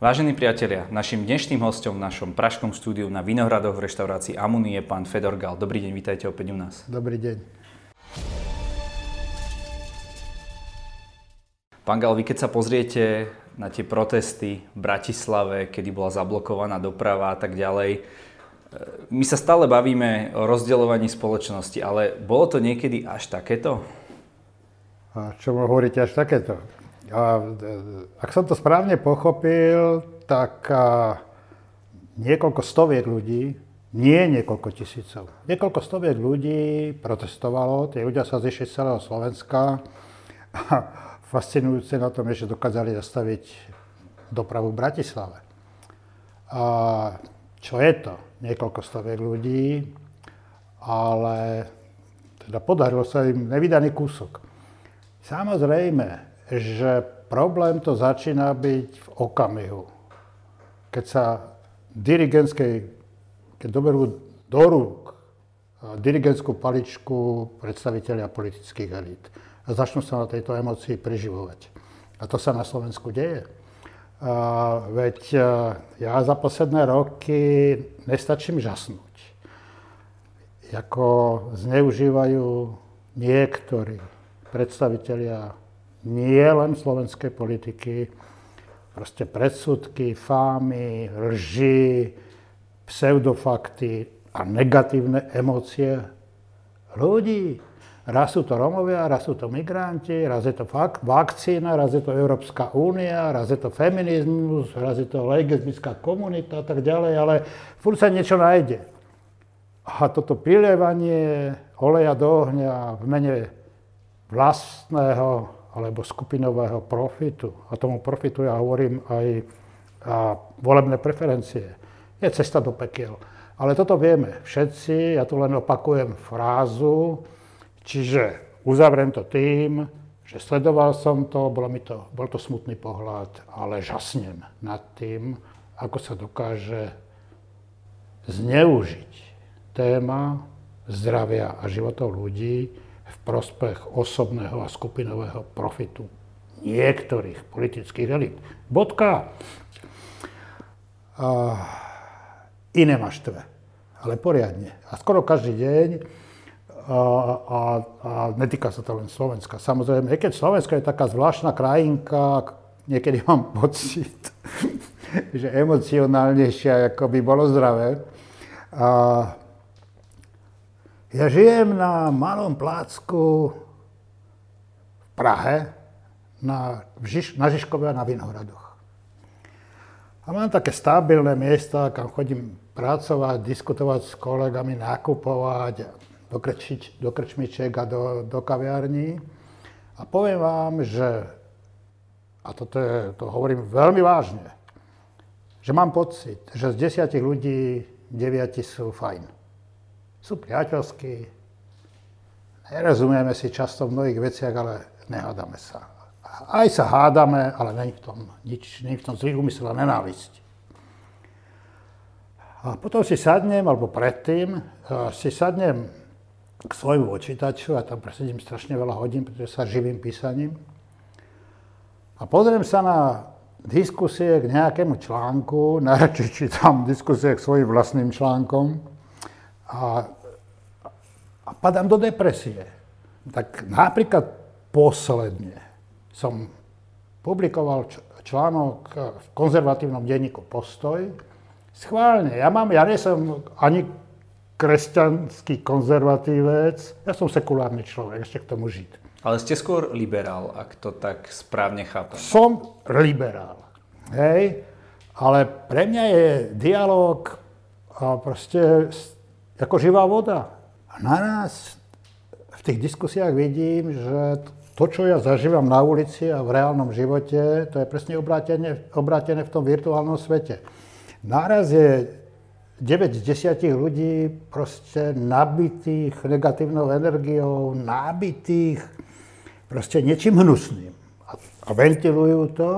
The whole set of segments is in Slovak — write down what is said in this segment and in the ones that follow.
Vážení priatelia, našim dnešným hostom v našom pražskom štúdiu na Vinohradoch v reštaurácii Amuny je pán Fedor Gal. Dobrý deň, vítajte opäť u nás. Dobrý deň. Pán Gal, vy keď sa pozriete na tie protesty v Bratislave, kedy bola zablokovaná doprava a tak ďalej, e, my sa stále bavíme o rozdeľovaní spoločnosti, ale bolo to niekedy až takéto? A čo hovoríte až takéto? A, e, ak som to správne pochopil, tak a, niekoľko stoviek ľudí, nie niekoľko tisícov, niekoľko stoviek ľudí protestovalo, tie ľudia sa zišli z celého Slovenska a fascinujúce na tom je, že dokázali zastaviť dopravu v Bratislave. A čo je to? Niekoľko stoviek ľudí, ale teda podarilo sa im nevydaný kúsok. Samozrejme, že problém to začína byť v okamihu. Keď sa dirigentskej, keď doberú do rúk dirigentskú paličku predstaviteľia politických elít a začnú sa na tejto emocii preživovať. A to sa na Slovensku deje. A veď ja za posledné roky nestačím žasnúť. Ako zneužívajú niektorí predstavitelia nie len slovenskej politiky, proste predsudky, fámy, lži, pseudofakty a negatívne emócie ľudí. Raz sú to Romovia, raz sú to migranti, raz je to vakcína, raz je to Európska únia, raz je to feminizmus, raz je to lesbická komunita a tak ďalej, ale furt sa niečo nájde. A toto prilievanie oleja do ohňa v mene vlastného alebo skupinového profitu, a tomu profitu ja hovorím aj a volebné preferencie, je cesta do pekiel. Ale toto vieme všetci, ja tu len opakujem frázu, čiže uzavriem to tým, že sledoval som to, bolo mi to, bol to smutný pohľad, ale žasnem nad tým, ako sa dokáže zneužiť téma zdravia a životov ľudí v prospech osobného a skupinového profitu niektorých politických elit. Bodka. A iné ma štve, ale poriadne. A skoro každý deň a, a, a netýka sa to len Slovenska. Samozrejme, keď Slovensko je taká zvláštna krajinka, niekedy mám pocit, že emocionálnejšia, ako by bolo zdravé. A, ja žijem na malom plácku v Prahe, na, Žiž, na Žižkove a na Vinohradoch. A mám také stabilné miesta, kam chodím pracovať, diskutovať s kolegami, nakupovať, do, krčič, do krčmiček a do, do kaviarní. A poviem vám, že, a toto je, to hovorím veľmi vážne, že mám pocit, že z desiatich ľudí deviati sú fajn sú priateľskí, nerozumieme si často v mnohých veciach, ale nehádame sa. Aj sa hádame, ale není v tom nič, není v tom zlý úmysel a nenávisť. A potom si sadnem, alebo predtým, si sadnem k svojmu počítaču, a tam presedím strašne veľa hodín, pretože sa živým písaním. A pozriem sa na diskusie k nejakému článku, najradšej čítam diskusie k svojim vlastným článkom, a, a padám do depresie. Tak napríklad posledne som publikoval článok v konzervatívnom denníku Postoj. Schválne, ja, mám, ja nie som ani kresťanský konzervatívec, ja som sekulárny človek, ešte k tomu žiť. Ale ste skôr liberál, ak to tak správne chápem. Som liberál, hej, ale pre mňa je dialog proste ako živá voda. A na nás v tých diskusiách vidím, že to, čo ja zažívam na ulici a v reálnom živote, to je presne obrátené, obrátené v tom virtuálnom svete. Náraz je 9 z 10 ľudí proste nabitých negatívnou energiou, nabitých proste niečím hnusným. A, a ventilujú to.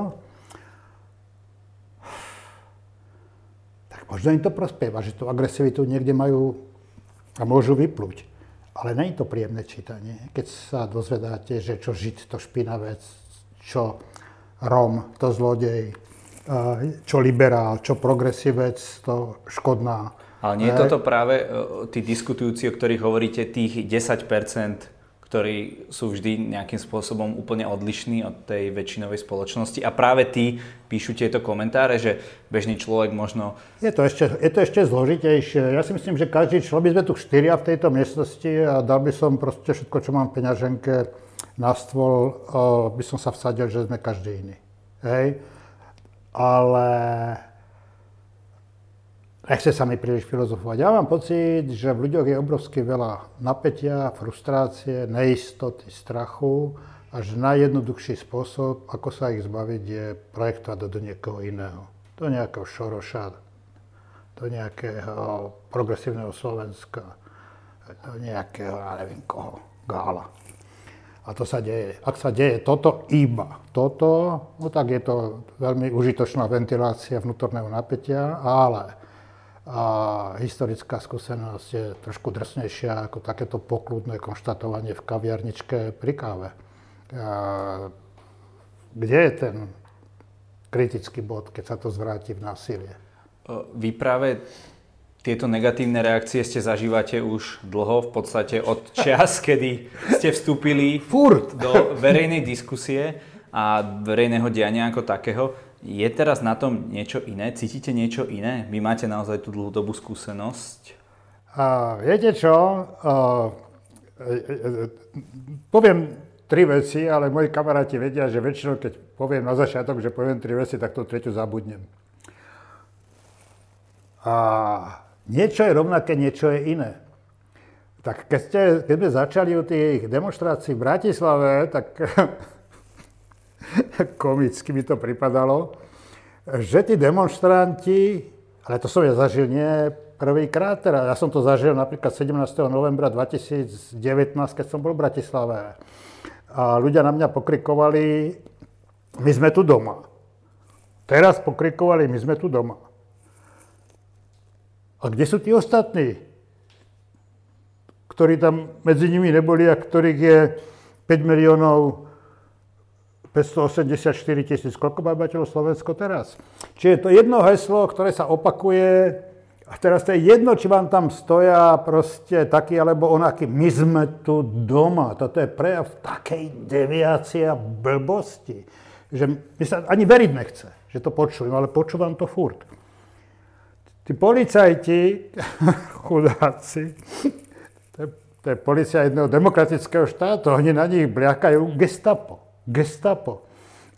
Tak možno im to prospieva, že tú agresivitu niekde majú a môžu vyplúť. Ale není to príjemné čítanie, keď sa dozvedáte, že čo Žid, to špinavec, čo Rom, to zlodej, čo liberál, čo progresívec, to škodná. Ale nie je toto práve e, tí diskutujúci, o ktorých hovoríte, tých 10 ktorí sú vždy nejakým spôsobom úplne odlišní od tej väčšinovej spoločnosti. A práve tí píšu tieto komentáre, že bežný človek možno... Je to ešte, je to ešte zložitejšie. Ja si myslím, že každý človek, by sme tu štyria v tejto miestnosti a dal by som proste všetko, čo mám v peňaženke na stôl, by som sa vsadil, že sme každý iný. Hej? Ale Nechce sa mi príliš filozofovať. Ja mám pocit, že v ľuďoch je obrovsky veľa napätia, frustrácie, neistoty, strachu a že najjednoduchší spôsob, ako sa ich zbaviť, je projektovať do, do niekoho iného. Do nejakého Šoroša, do nejakého progresívneho Slovenska, do nejakého, ja neviem koho, Gála. A to sa deje. Ak sa deje toto iba, toto, no tak je to veľmi užitočná ventilácia vnútorného napätia, ale a historická skúsenosť je trošku drsnejšia ako takéto pokludné konštatovanie v kaviarničke pri káve. Kde je ten kritický bod, keď sa to zvráti v násilie? Vy práve tieto negatívne reakcie ste zažívate už dlho, v podstate od čas, kedy ste vstúpili Furt. do verejnej diskusie a verejného diania ako takého. Je teraz na tom niečo iné? Cítite niečo iné? Vy máte naozaj tú dlhodobú skúsenosť? A viete čo? A, e, e, poviem tri veci, ale moji kamaráti vedia, že väčšinou, keď poviem na začiatok, že poviem tri veci, tak to treťu zabudnem. A niečo je rovnaké, niečo je iné. Tak keď, ste, keď sme začali u tých demonstrácií v Bratislave, tak komicky mi to pripadalo, že tí demonstranti, ale to som ja zažil nie prvýkrát, teda ja som to zažil napríklad 17. novembra 2019, keď som bol v Bratislave. A ľudia na mňa pokrikovali, my sme tu doma. Teraz pokrikovali, my sme tu doma. A kde sú tí ostatní, ktorí tam medzi nimi neboli a ktorých je 5 miliónov 584 tisíc. Koľko má obyvateľov Slovensko teraz? Čiže to jedno heslo, ktoré sa opakuje, a teraz to je jedno, či vám tam stoja proste taký alebo onaký. My sme tu doma. Toto je prejav takej deviácie a blbosti, že mi sa ani veriť nechce, že to počujem, ale počúvam to furt. Tí policajti, chudáci, to je, to je policia jedného demokratického štátu, oni na nich bliakajú gestapo gestapo.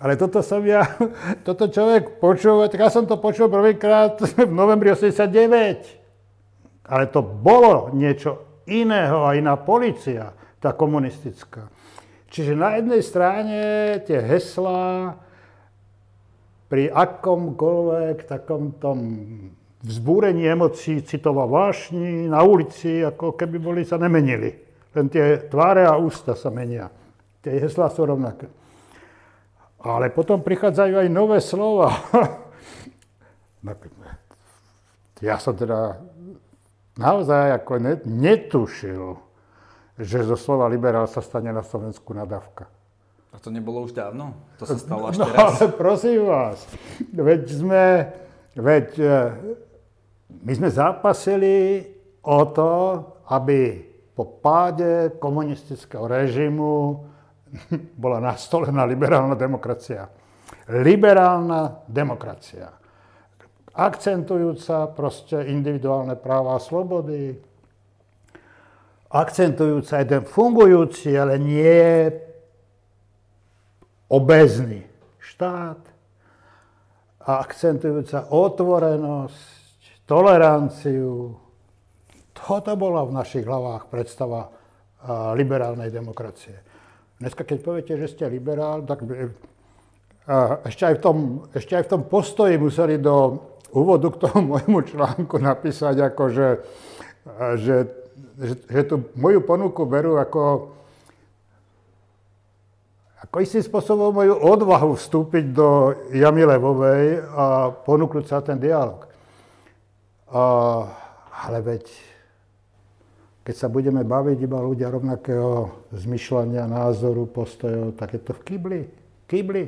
Ale toto som ja, toto človek počul, tak ja som to počul prvýkrát v novembri 89. Ale to bolo niečo iného, aj iná policia, tá komunistická. Čiže na jednej strane tie heslá pri akomkoľvek takom tom vzbúrení emócií, citova vášni na ulici, ako keby boli, sa nemenili. Len tie tváre a ústa sa menia. Tie heslá sú rovnaké. Ale potom prichádzajú aj nové slova. ja som teda naozaj ako netušil, že zo slova liberál sa stane na Slovensku nadávka. A to nebolo už dávno? To sa stalo až no, teraz? ale prosím vás, veď sme, veď e, my sme zápasili o to, aby po páde komunistického režimu bola nastolená liberálna demokracia. Liberálna demokracia. Akcentujúca proste individuálne práva a slobody, akcentujúca jeden fungujúci, ale nie obezný štát a akcentujúca otvorenosť, toleranciu. Toto bola v našich hlavách predstava liberálnej demokracie. Dneska, keď poviete, že ste liberál, tak a ešte, aj v tom, ešte aj v tom postoji museli do úvodu k tomu môjmu článku napísať, ako že, že, že, že tú moju ponuku berú ako, ako istým spôsobom moju odvahu vstúpiť do Jamy Levovej a ponúknuť sa ten dialog. A, ale veď keď sa budeme baviť iba ľudia rovnakého zmyšľania, názoru, postojov, tak je to v kybli. Kybli.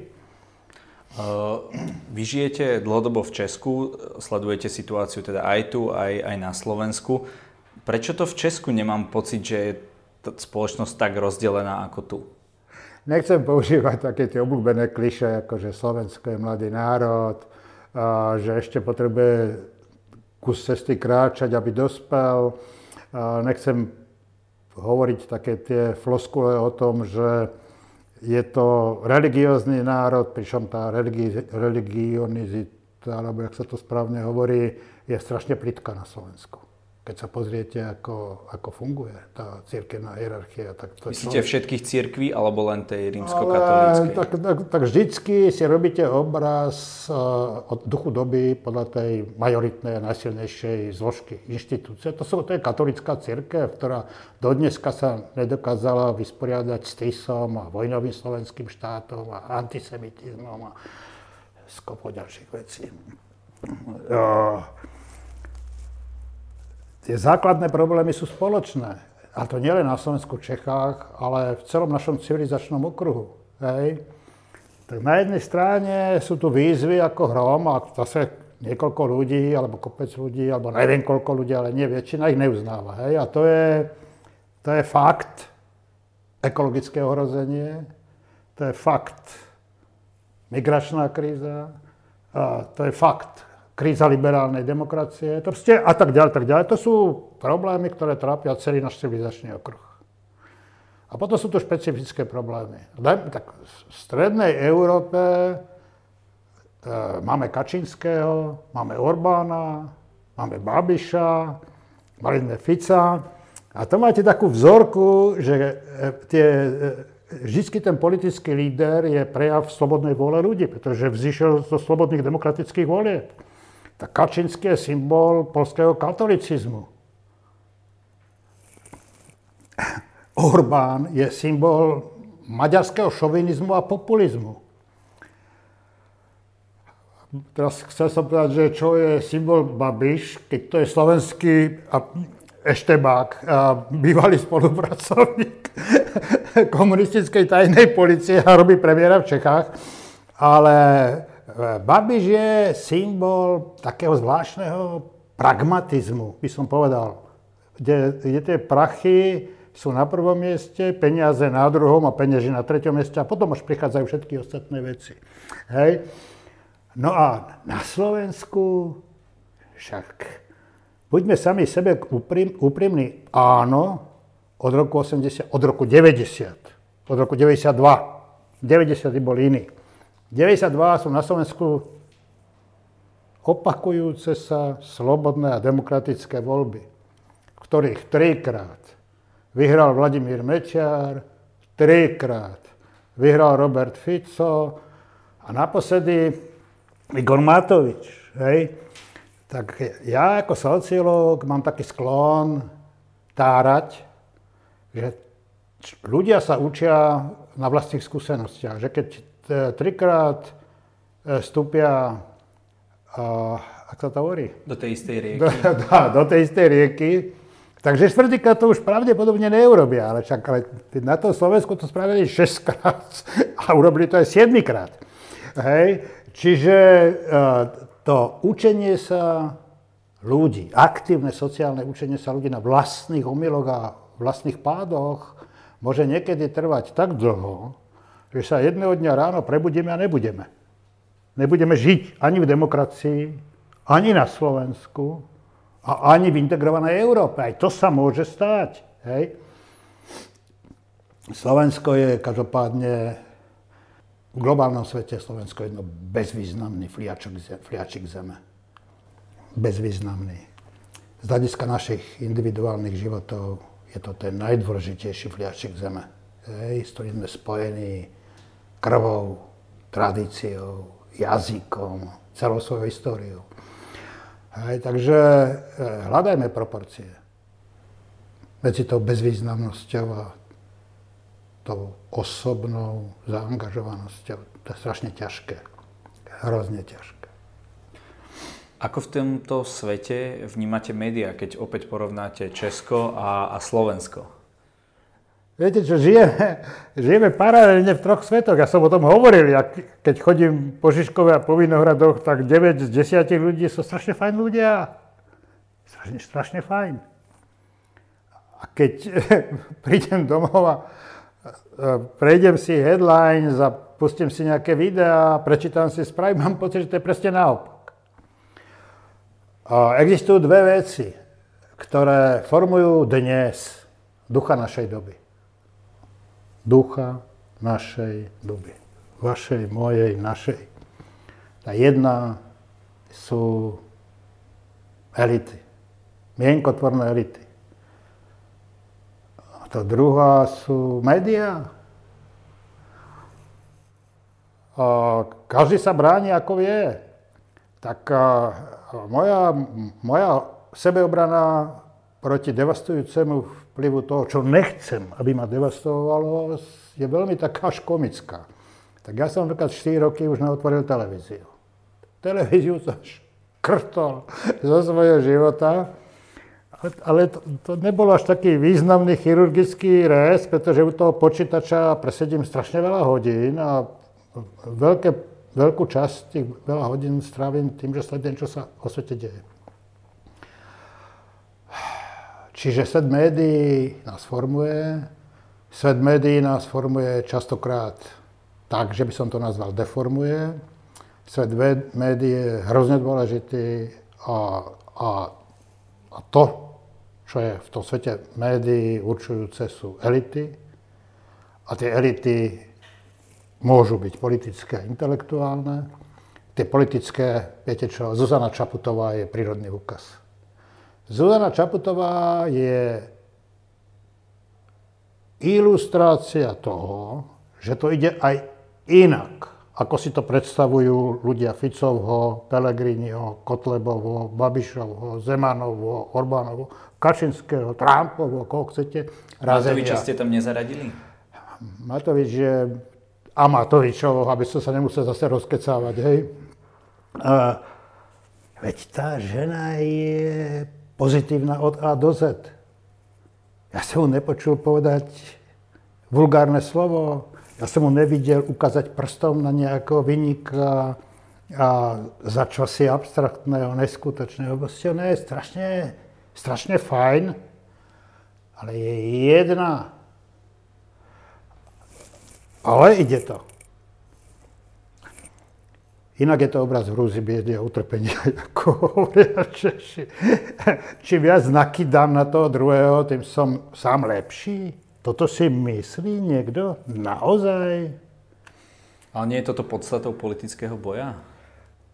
Vy žijete dlhodobo v Česku, sledujete situáciu teda aj tu, aj, aj na Slovensku. Prečo to v Česku nemám pocit, že je spoločnosť tak rozdelená ako tu? Nechcem používať také tie obľúbené kliše, ako že Slovensko je mladý národ, a že ešte potrebuje kus cesty kráčať, aby dospel. Nechcem hovoriť také tie floskule o tom, že je to religiózny národ, pričom tá religi- religionizita, alebo jak sa to správne hovorí, je strašne plitká na Slovensku keď sa pozriete, ako, ako funguje tá církevná hierarchia. Tak to Myslíte človek... všetkých církví, alebo len tej rímsko-katolíckej? Tak, tak, tak vždycky si robíte obraz uh, od duchu doby podľa tej majoritnej a najsilnejšej zložky inštitúcie. To, sú, to je katolická církev, ktorá dodneska sa nedokázala vysporiadať s TISom a vojnovým slovenským štátom a antisemitizmom a skopo ďalších vecí. Uh, Tie základné problémy sú spoločné. A to nielen na Slovensku, Čechách, ale v celom našom civilizačnom okruhu. Hej. Tak na jednej strane sú tu výzvy ako hrom a zase niekoľko ľudí, alebo kopec ľudí, alebo neviem koľko ľudí, ale nie väčšina ich neuznáva. Hej. A to je, to je fakt ekologické ohrozenie, to je fakt migračná kríza, a to je fakt kríza liberálnej demokracie, to proste a tak ďalej, tak ďalej. To sú problémy, ktoré trápia celý náš civilizačný okruh. A potom sú to špecifické problémy. Tak v strednej Európe e, máme Kačinského, máme Orbána, máme Babiša, mali sme Fica. A to máte takú vzorku, že e, tie, e, vždycky ten politický líder je prejav slobodnej vôle ľudí, pretože vzýšiel zo slobodných demokratických volieb. Tak Kačinský je symbol polského katolicizmu. Orbán je symbol maďarského šovinizmu a populizmu. Teraz chcel som povedať, že čo je symbol Babiš, keď to je slovenský a eštebák, a bývalý spolupracovník komunistickej tajnej policie a robí premiéra v Čechách, ale Babiš je symbol takého zvláštneho pragmatizmu, by som povedal, kde, kde tie prachy sú na prvom mieste, peniaze na druhom a peniaze na treťom mieste a potom už prichádzajú všetky ostatné veci. Hej. No a na Slovensku však buďme sami sebe uprim, úprimní. Áno, od roku 80, od roku 90, od roku 92, 90 bol iný. 92 sú na Slovensku opakujúce sa slobodné a demokratické voľby, v ktorých trikrát vyhral Vladimír Mečiar, trikrát vyhral Robert Fico a naposledy Igor Matovič. Hej? Tak ja ako sociológ mám taký sklon tárať, že ľudia sa učia na vlastných skúsenostiach, že keď trikrát e, vstúpia, ako sa to hovorí? Do tej istej rieky. Do, do, do tej istej rieky. Takže štvrtýkrát to už pravdepodobne neurobia, ale čak, ale na tom Slovensku to spravili 6 krát a urobili to aj 7 krát. Hej. Čiže e, to učenie sa ľudí, aktívne sociálne učenie sa ľudí na vlastných omyloch a vlastných pádoch môže niekedy trvať tak dlho, že sa jedného dňa ráno prebudíme a nebudeme. Nebudeme žiť ani v demokracii, ani na Slovensku a ani v integrovanej Európe. Aj to sa môže stať. Hej? Slovensko je každopádne v globálnom svete Slovensko je jedno bezvýznamný fliačok, fliačik zeme. Bezvýznamný. Z hľadiska našich individuálnych životov je to ten najdôležitejší fliačik zeme. Hej, s ktorým sme spojení krvou, tradíciou, jazykom, celou svojou históriou. Hej, takže e, hľadajme proporcie medzi tou bezvýznamnosťou a tou osobnou zaangažovanosťou. To je strašne ťažké. Hrozne ťažké. Ako v tomto svete vnímate médiá, keď opäť porovnáte Česko a, a Slovensko? Viete čo, žijeme, žijeme paralelne v troch svetoch. Ja som o tom hovoril, ja, keď chodím po Žižkove a po Vinohradoch, tak 9 z 10 ľudí sú strašne fajn ľudia. Strašne, strašne fajn. A keď prídem domov a prejdem si headlines a pustím si nejaké videá, prečítam si správy, mám pocit, že to je presne naopak. A existujú dve veci, ktoré formujú dnes ducha našej doby ducha našej doby. Vašej, mojej, našej. Tá jedna sú elity. Mienkotvorné elity. A tá druhá sú médiá. A každý sa bráni, ako vie. Tak moja, moja sebeobrana proti devastujúcemu vplyvu toho, čo nechcem, aby ma devastovalo, je veľmi taká až komická. Tak ja som napríklad 4 roky už neotvoril televíziu. Televíziu som škrtol zo svojho života, ale to, to nebol až taký významný chirurgický rez, pretože u toho počítača presedím strašne veľa hodín a veľké, veľkú časť tých veľa hodín strávim tým, že sledujem, čo sa o svete deje. Čiže svet médií nás formuje, svet médií nás formuje častokrát tak, že by som to nazval deformuje. Svet médií je hrozne dôležitý a, a, a to, čo je v tom svete médií určujúce, sú elity. A tie elity môžu byť politické a intelektuálne. Tie politické, viete čo, Zuzana Čaputová je prírodný úkaz. Zuzana Čaputová je ilustrácia toho, že to ide aj inak, ako si to predstavujú ľudia Ficovho, Pelegriniho, Kotlebovho, Babišovho, Zemanovho, Orbánovho, Kačinského, Trumpovho, koho chcete. Matoviča ste tam nezaradili? Matovič je a Matovičovo, aby som sa nemusel zase rozkecávať, hej. A, veď tá žena je pozitívna od A do Z. Ja som mu nepočul povedať vulgárne slovo, ja som mu nevidel ukázať prstom na nejakého vynika a za čo si abstraktného, neskutočného. Proste on je strašne, strašne fajn, ale je jedna. Ale ide to. Inak je to obraz hrúzy, biedy a utrpenia, ako hovoria Češi. Čím viac nakydám na toho druhého, tým som sám lepší. Toto si myslí niekto naozaj? Ale nie je toto podstatou politického boja?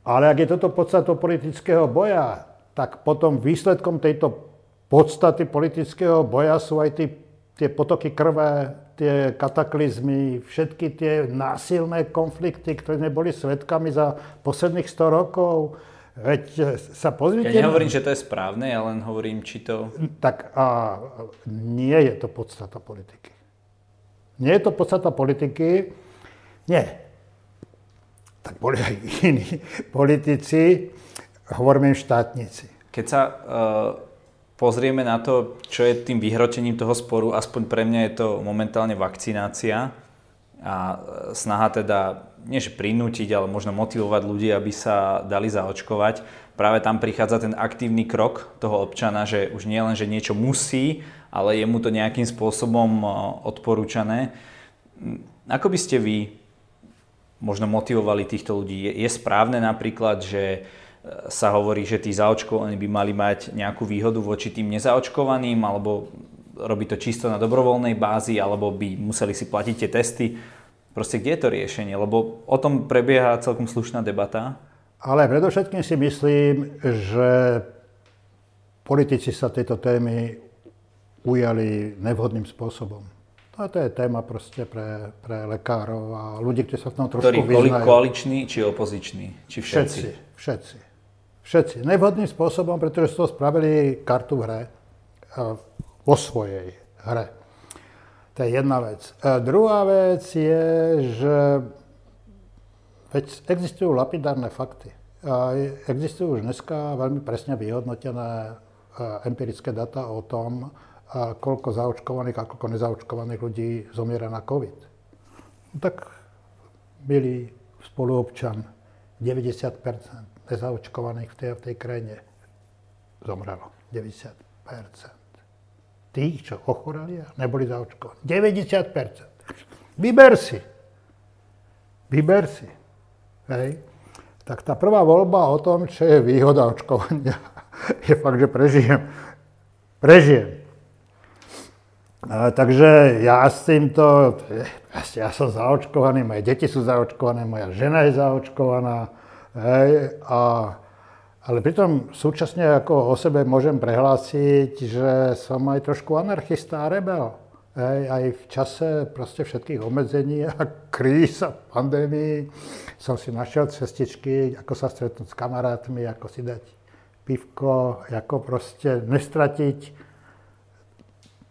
Ale ak je toto podstatou politického boja, tak potom výsledkom tejto podstaty politického boja sú aj tí, tie potoky krve, tie kataklizmy, všetky tie násilné konflikty, ktoré sme boli svetkami za posledných 100 rokov. Veď e, sa pozrite... Ja nehovorím, že to je správne, ja len hovorím, či to... Tak a nie je to podstata politiky. Nie je to podstata politiky. Nie. Tak boli aj iní politici, hovoríme štátnici. Keď sa uh pozrieme na to, čo je tým vyhročením toho sporu, aspoň pre mňa je to momentálne vakcinácia a snaha teda, nie že prinútiť, ale možno motivovať ľudí, aby sa dali zaočkovať. Práve tam prichádza ten aktívny krok toho občana, že už nie len, že niečo musí, ale je mu to nejakým spôsobom odporúčané. Ako by ste vy možno motivovali týchto ľudí? Je, je správne napríklad, že sa hovorí, že tí zaočkovaní by mali mať nejakú výhodu voči tým nezaočkovaným, alebo robí to čisto na dobrovoľnej bázi, alebo by museli si platiť tie testy. Proste kde je to riešenie? Lebo o tom prebieha celkom slušná debata. Ale predovšetkým si myslím, že politici sa tejto témy ujali nevhodným spôsobom. A to je téma proste pre, pre lekárov a ľudí, ktorí sa v tom trošku Ktorý, vyznajú. koaliční či opoziční? Či všetci? Všetci. všetci. Všetci. Nevhodným spôsobom, pretože toho spravili kartu v hre. Vo svojej hre. To je jedna vec. A druhá vec je, že veď existujú lapidárne fakty. Existujú už dneska veľmi presne vyhodnotené empirické data o tom, koľko zaočkovaných a koľko nezaočkovaných ľudí zomiera na COVID. No tak, milý spoluobčan, 90% nezaočkovaných v tej, v tej krajine zomrelo. 90%. Tých, čo ochoreli a neboli zaočkovaní. 90%. Vyber si. Vyber si. Hej. Tak tá prvá voľba o tom, čo je výhoda očkovania, je fakt, že prežijem. Prežijem. A, takže ja s týmto, ja som zaočkovaný, moje deti sú zaočkované, moja žena je zaočkovaná, hej, a, ale pritom súčasne ako o sebe môžem prehlásiť, že som aj trošku anarchista a rebel. Hej, aj v čase proste všetkých obmedzení a kríz a pandémií som si našiel cestičky, ako sa stretnúť s kamarátmi, ako si dať pivko, ako proste nestratiť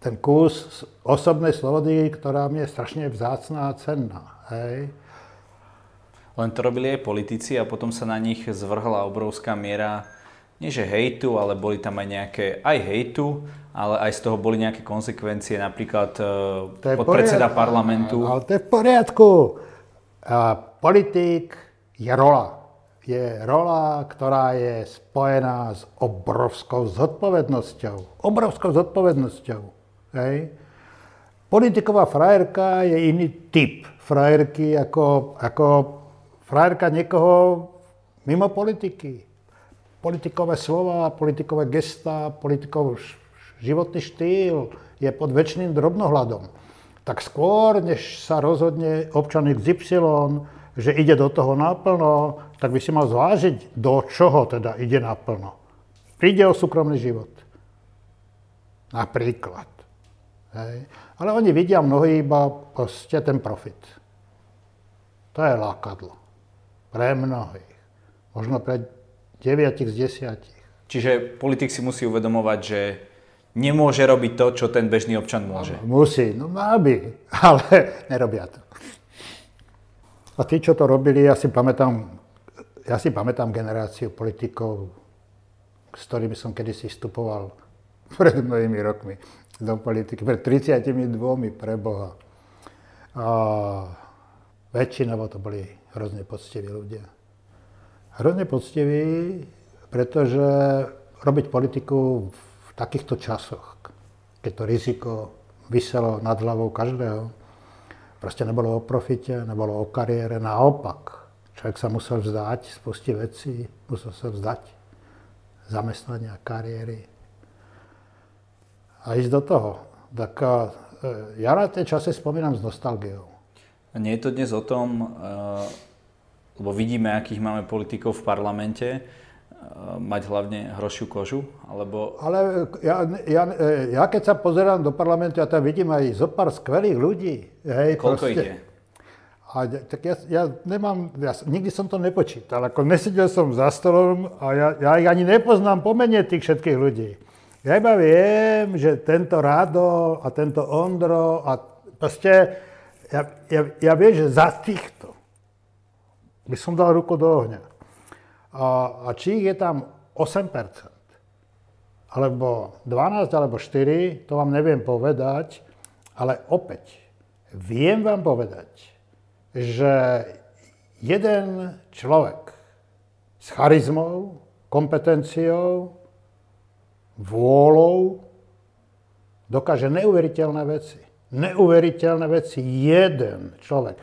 ten kus osobnej slobody, ktorá mi je strašne vzácná a cenná. Hej. Len to robili aj politici a potom sa na nich zvrhla obrovská miera nie že hejtu, ale boli tam aj nejaké, aj hejtu, ale aj z toho boli nejaké konsekvencie, napríklad e, podpredseda parlamentu. Ale to je v poriadku. A politik je rola. Je rola, ktorá je spojená s obrovskou zodpovednosťou. Obrovskou zodpovednosťou. Hej. Politiková frajerka je iný typ frajerky ako, ako frajerka niekoho mimo politiky politikové slova, politikové gesta, politikov životný štýl je pod väčšným drobnohľadom. Tak skôr, než sa rozhodne občan XY, že ide do toho naplno, tak by si mal zvážiť, do čoho teda ide naplno. Príde o súkromný život. Napríklad. Hej. Ale oni vidia mnohí iba proste ten profit. To je lákadlo. Pre mnohých. Možno pre 9 z 10. Čiže politik si musí uvedomovať, že nemôže robiť to, čo ten bežný občan môže. Musí, no mal by, ale nerobia to. A tí, čo to robili, ja si pamätám, ja si pamätám generáciu politikov, s ktorými som kedysi vstupoval pred mnohými rokmi do politiky, pred 32 pre Boha. A väčšinovo to boli hrozne poctiví ľudia hrozne poctivý, pretože robiť politiku v takýchto časoch, keď to riziko vyselo nad hlavou každého, proste nebolo o profite, nebolo o kariére, naopak. Človek sa musel vzdať, spustiť veci, musel sa vzdať zamestnania, kariéry a ísť do toho. Tak e, ja na tie časy spomínam s nostalgiou. Nie je to dnes o tom, e, lebo vidíme, akých máme politikov v parlamente, e, mať hlavne hrošiu kožu? Alebo... Ale ja, ja, ja keď sa pozerám do parlamentu, ja tam vidím aj zo pár skvelých ľudí. Hej, Koľko proste. ide? A, tak ja, ja nemám, ja, nikdy som to nepočítal, ako nesedel som za stolom a ja, ja ich ani nepoznám pomene tých všetkých ľudí. Ja iba viem, že tento Rado a tento Ondro a proste, ja, ja, ja viem, že za týchto by som dal ruku do ohňa. A, a či ich je tam 8%, alebo 12, alebo 4, to vám neviem povedať, ale opäť, viem vám povedať, že jeden človek s charizmou, kompetenciou, vôľou dokáže neuveriteľné veci. Neuveriteľné veci. Jeden človek.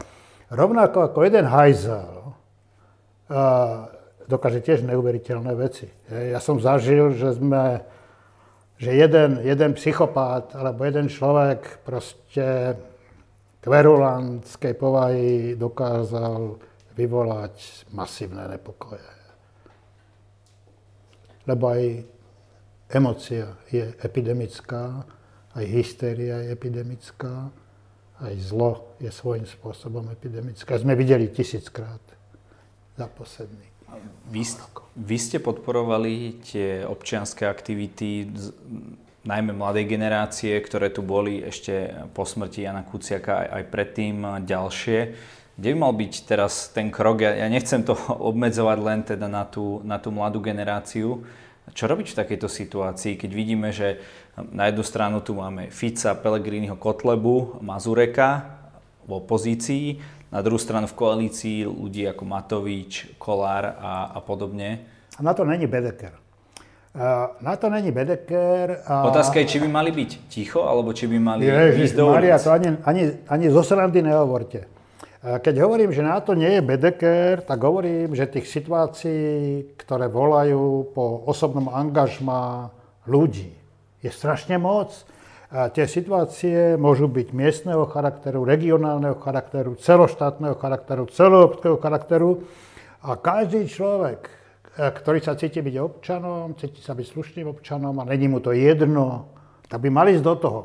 Rovnako ako jeden hajzel dokáže tiež neuveriteľné veci. Ja som zažil, že sme, že jeden, jeden psychopát alebo jeden človek proste kverulantskej povahy dokázal vyvolať masívne nepokoje. Lebo aj emocia je epidemická, aj hystéria je epidemická, aj zlo je svojím spôsobom epidemické. Sme videli tisíckrát za posledný. Vy, vy ste podporovali tie občianské aktivity, najmä mladej generácie, ktoré tu boli ešte po smrti Jana Kuciaka aj, aj predtým ďalšie. Kde by mal byť teraz ten krok? Ja, ja nechcem to obmedzovať len teda na tú, na tú mladú generáciu. Čo robiť v takejto situácii, keď vidíme, že na jednu stranu tu máme Fica, Pelegriniho Kotlebu, Mazureka v opozícii, na druhú stranu v koalícii ľudí ako Matovič, Kolár a, a podobne. A na to není Bedeker. Na to není Bedeker. A... Otázka je, či by mali byť ticho, alebo či by mali Ježiš, ísť do Maria, to ani, ani, ani zo srandy nehovorte. Keď hovorím, že na nie je Bedeker, tak hovorím, že tých situácií, ktoré volajú po osobnom angažmá ľudí, je strašne moc. A tie situácie môžu byť miestneho charakteru, regionálneho charakteru, celoštátneho charakteru, celoobského charakteru. A každý človek, E, ktorý sa cíti byť občanom, cíti sa byť slušným občanom a není mu to jedno, tak by mali ísť do toho.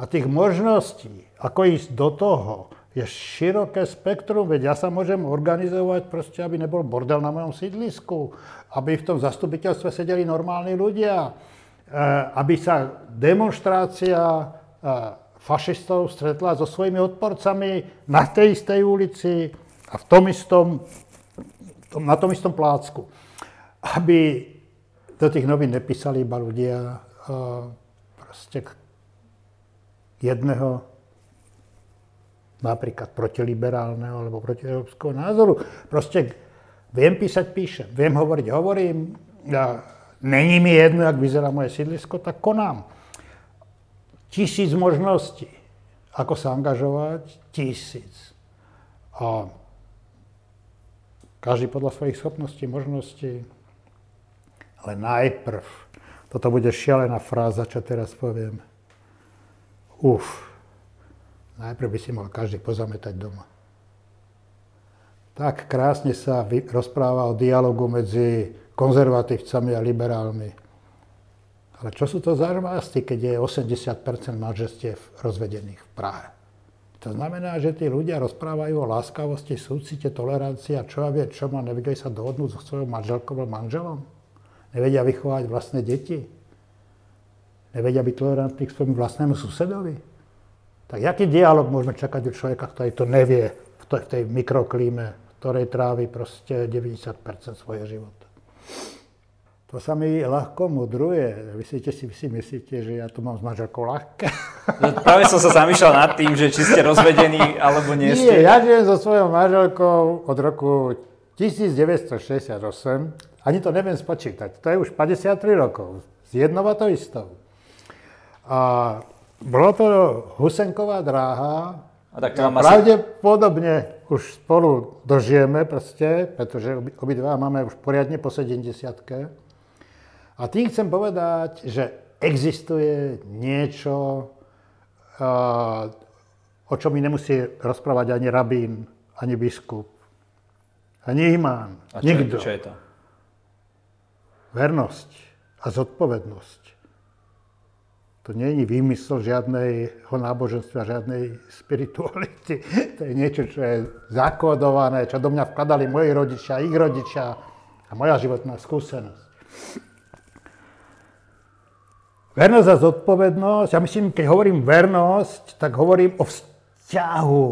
A tých možností, ako ísť do toho, je široké spektrum, veď ja sa môžem organizovať proste, aby nebol bordel na mojom sídlisku, aby v tom zastupiteľstve sedeli normálni ľudia, e, aby sa demonstrácia e, fašistov stretla so svojimi odporcami na tej istej ulici a v tom istom, na tom istom plácku. Aby do tých novín nepísali iba ľudia proste jedného napríklad protiliberálneho alebo protieurópskeho názoru. Proste viem písať, píšem. Viem hovoriť, hovorím. A není mi jedno, ak vyzerá moje sídlisko, tak konám. Tisíc možností, ako sa angažovať, tisíc. A každý podľa svojich schopností, možností, ale najprv, toto bude šialená fráza, čo teraz poviem. Uf, najprv by si mal každý pozametať doma. Tak krásne sa rozpráva o dialogu medzi konzervatívcami a liberálmi. Ale čo sú to za žvásty, keď je 80% manželstiev rozvedených v Prahe? To znamená, že tí ľudia rozprávajú o láskavosti, súcite, tolerancii a čo ja vie, čo má, nevedeli sa dohodnúť so svojou manželkou a manželom? Nevedia vychovať vlastné deti? Nevedia byť tolerantní k svojmu vlastnému susedovi? Tak jaký dialog môžeme čakať od človeka, ktorý to nevie v tej, v tej mikroklíme, v ktorej trávi proste 90% svojho života? To sa mi ľahko mudruje. Myslíte si, vy si myslíte, že ja tu mám s manželkou ľahké? No, práve som sa zamýšľal nad tým, že či ste rozvedení, alebo nie ste. Nie, ja žijem so svojou manželkou od roku 1968 ani to neviem spočítať. To je už 53 rokov. Z jednou to istou. A bolo to Husenková dráha. A tak to pravdepodobne asi... už spolu dožijeme proste, pretože obidva máme už poriadne po 70 A tým chcem povedať, že existuje niečo, o čom mi nemusí rozprávať ani rabín, ani biskup, ani imán. A čo, nikto. čo je to? vernosť a zodpovednosť. To nie je výmysel žiadneho náboženstva, žiadnej spirituality. To je niečo, čo je zakódované, čo do mňa vkladali moji rodičia, ich rodičia a moja životná skúsenosť. Vernosť a zodpovednosť, ja myslím, keď hovorím vernosť, tak hovorím o vzťahu,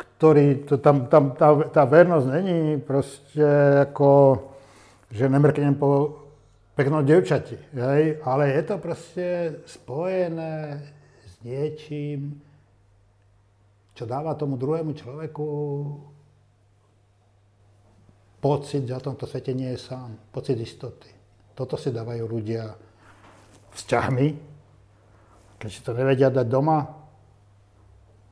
ktorý, to tam, tam tá, tá vernosť není proste ako, že nemrknem po peknou devčati, hej? ale je to proste spojené s niečím, čo dáva tomu druhému človeku pocit, že na tomto svete nie je sám, pocit istoty. Toto si dávajú ľudia vzťahmi. Keď si to nevedia dať doma,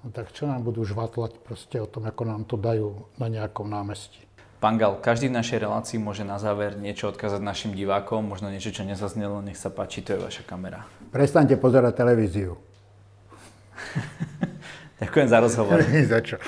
no tak čo nám budú žvatlať proste o tom, ako nám to dajú na nejakom námestí. Pán Gal, každý v našej relácii môže na záver niečo odkázať našim divákom, možno niečo, čo nezaznelo, nech sa páči, to je vaša kamera. Prestaňte pozerať televíziu. Ďakujem za rozhovor. za čo.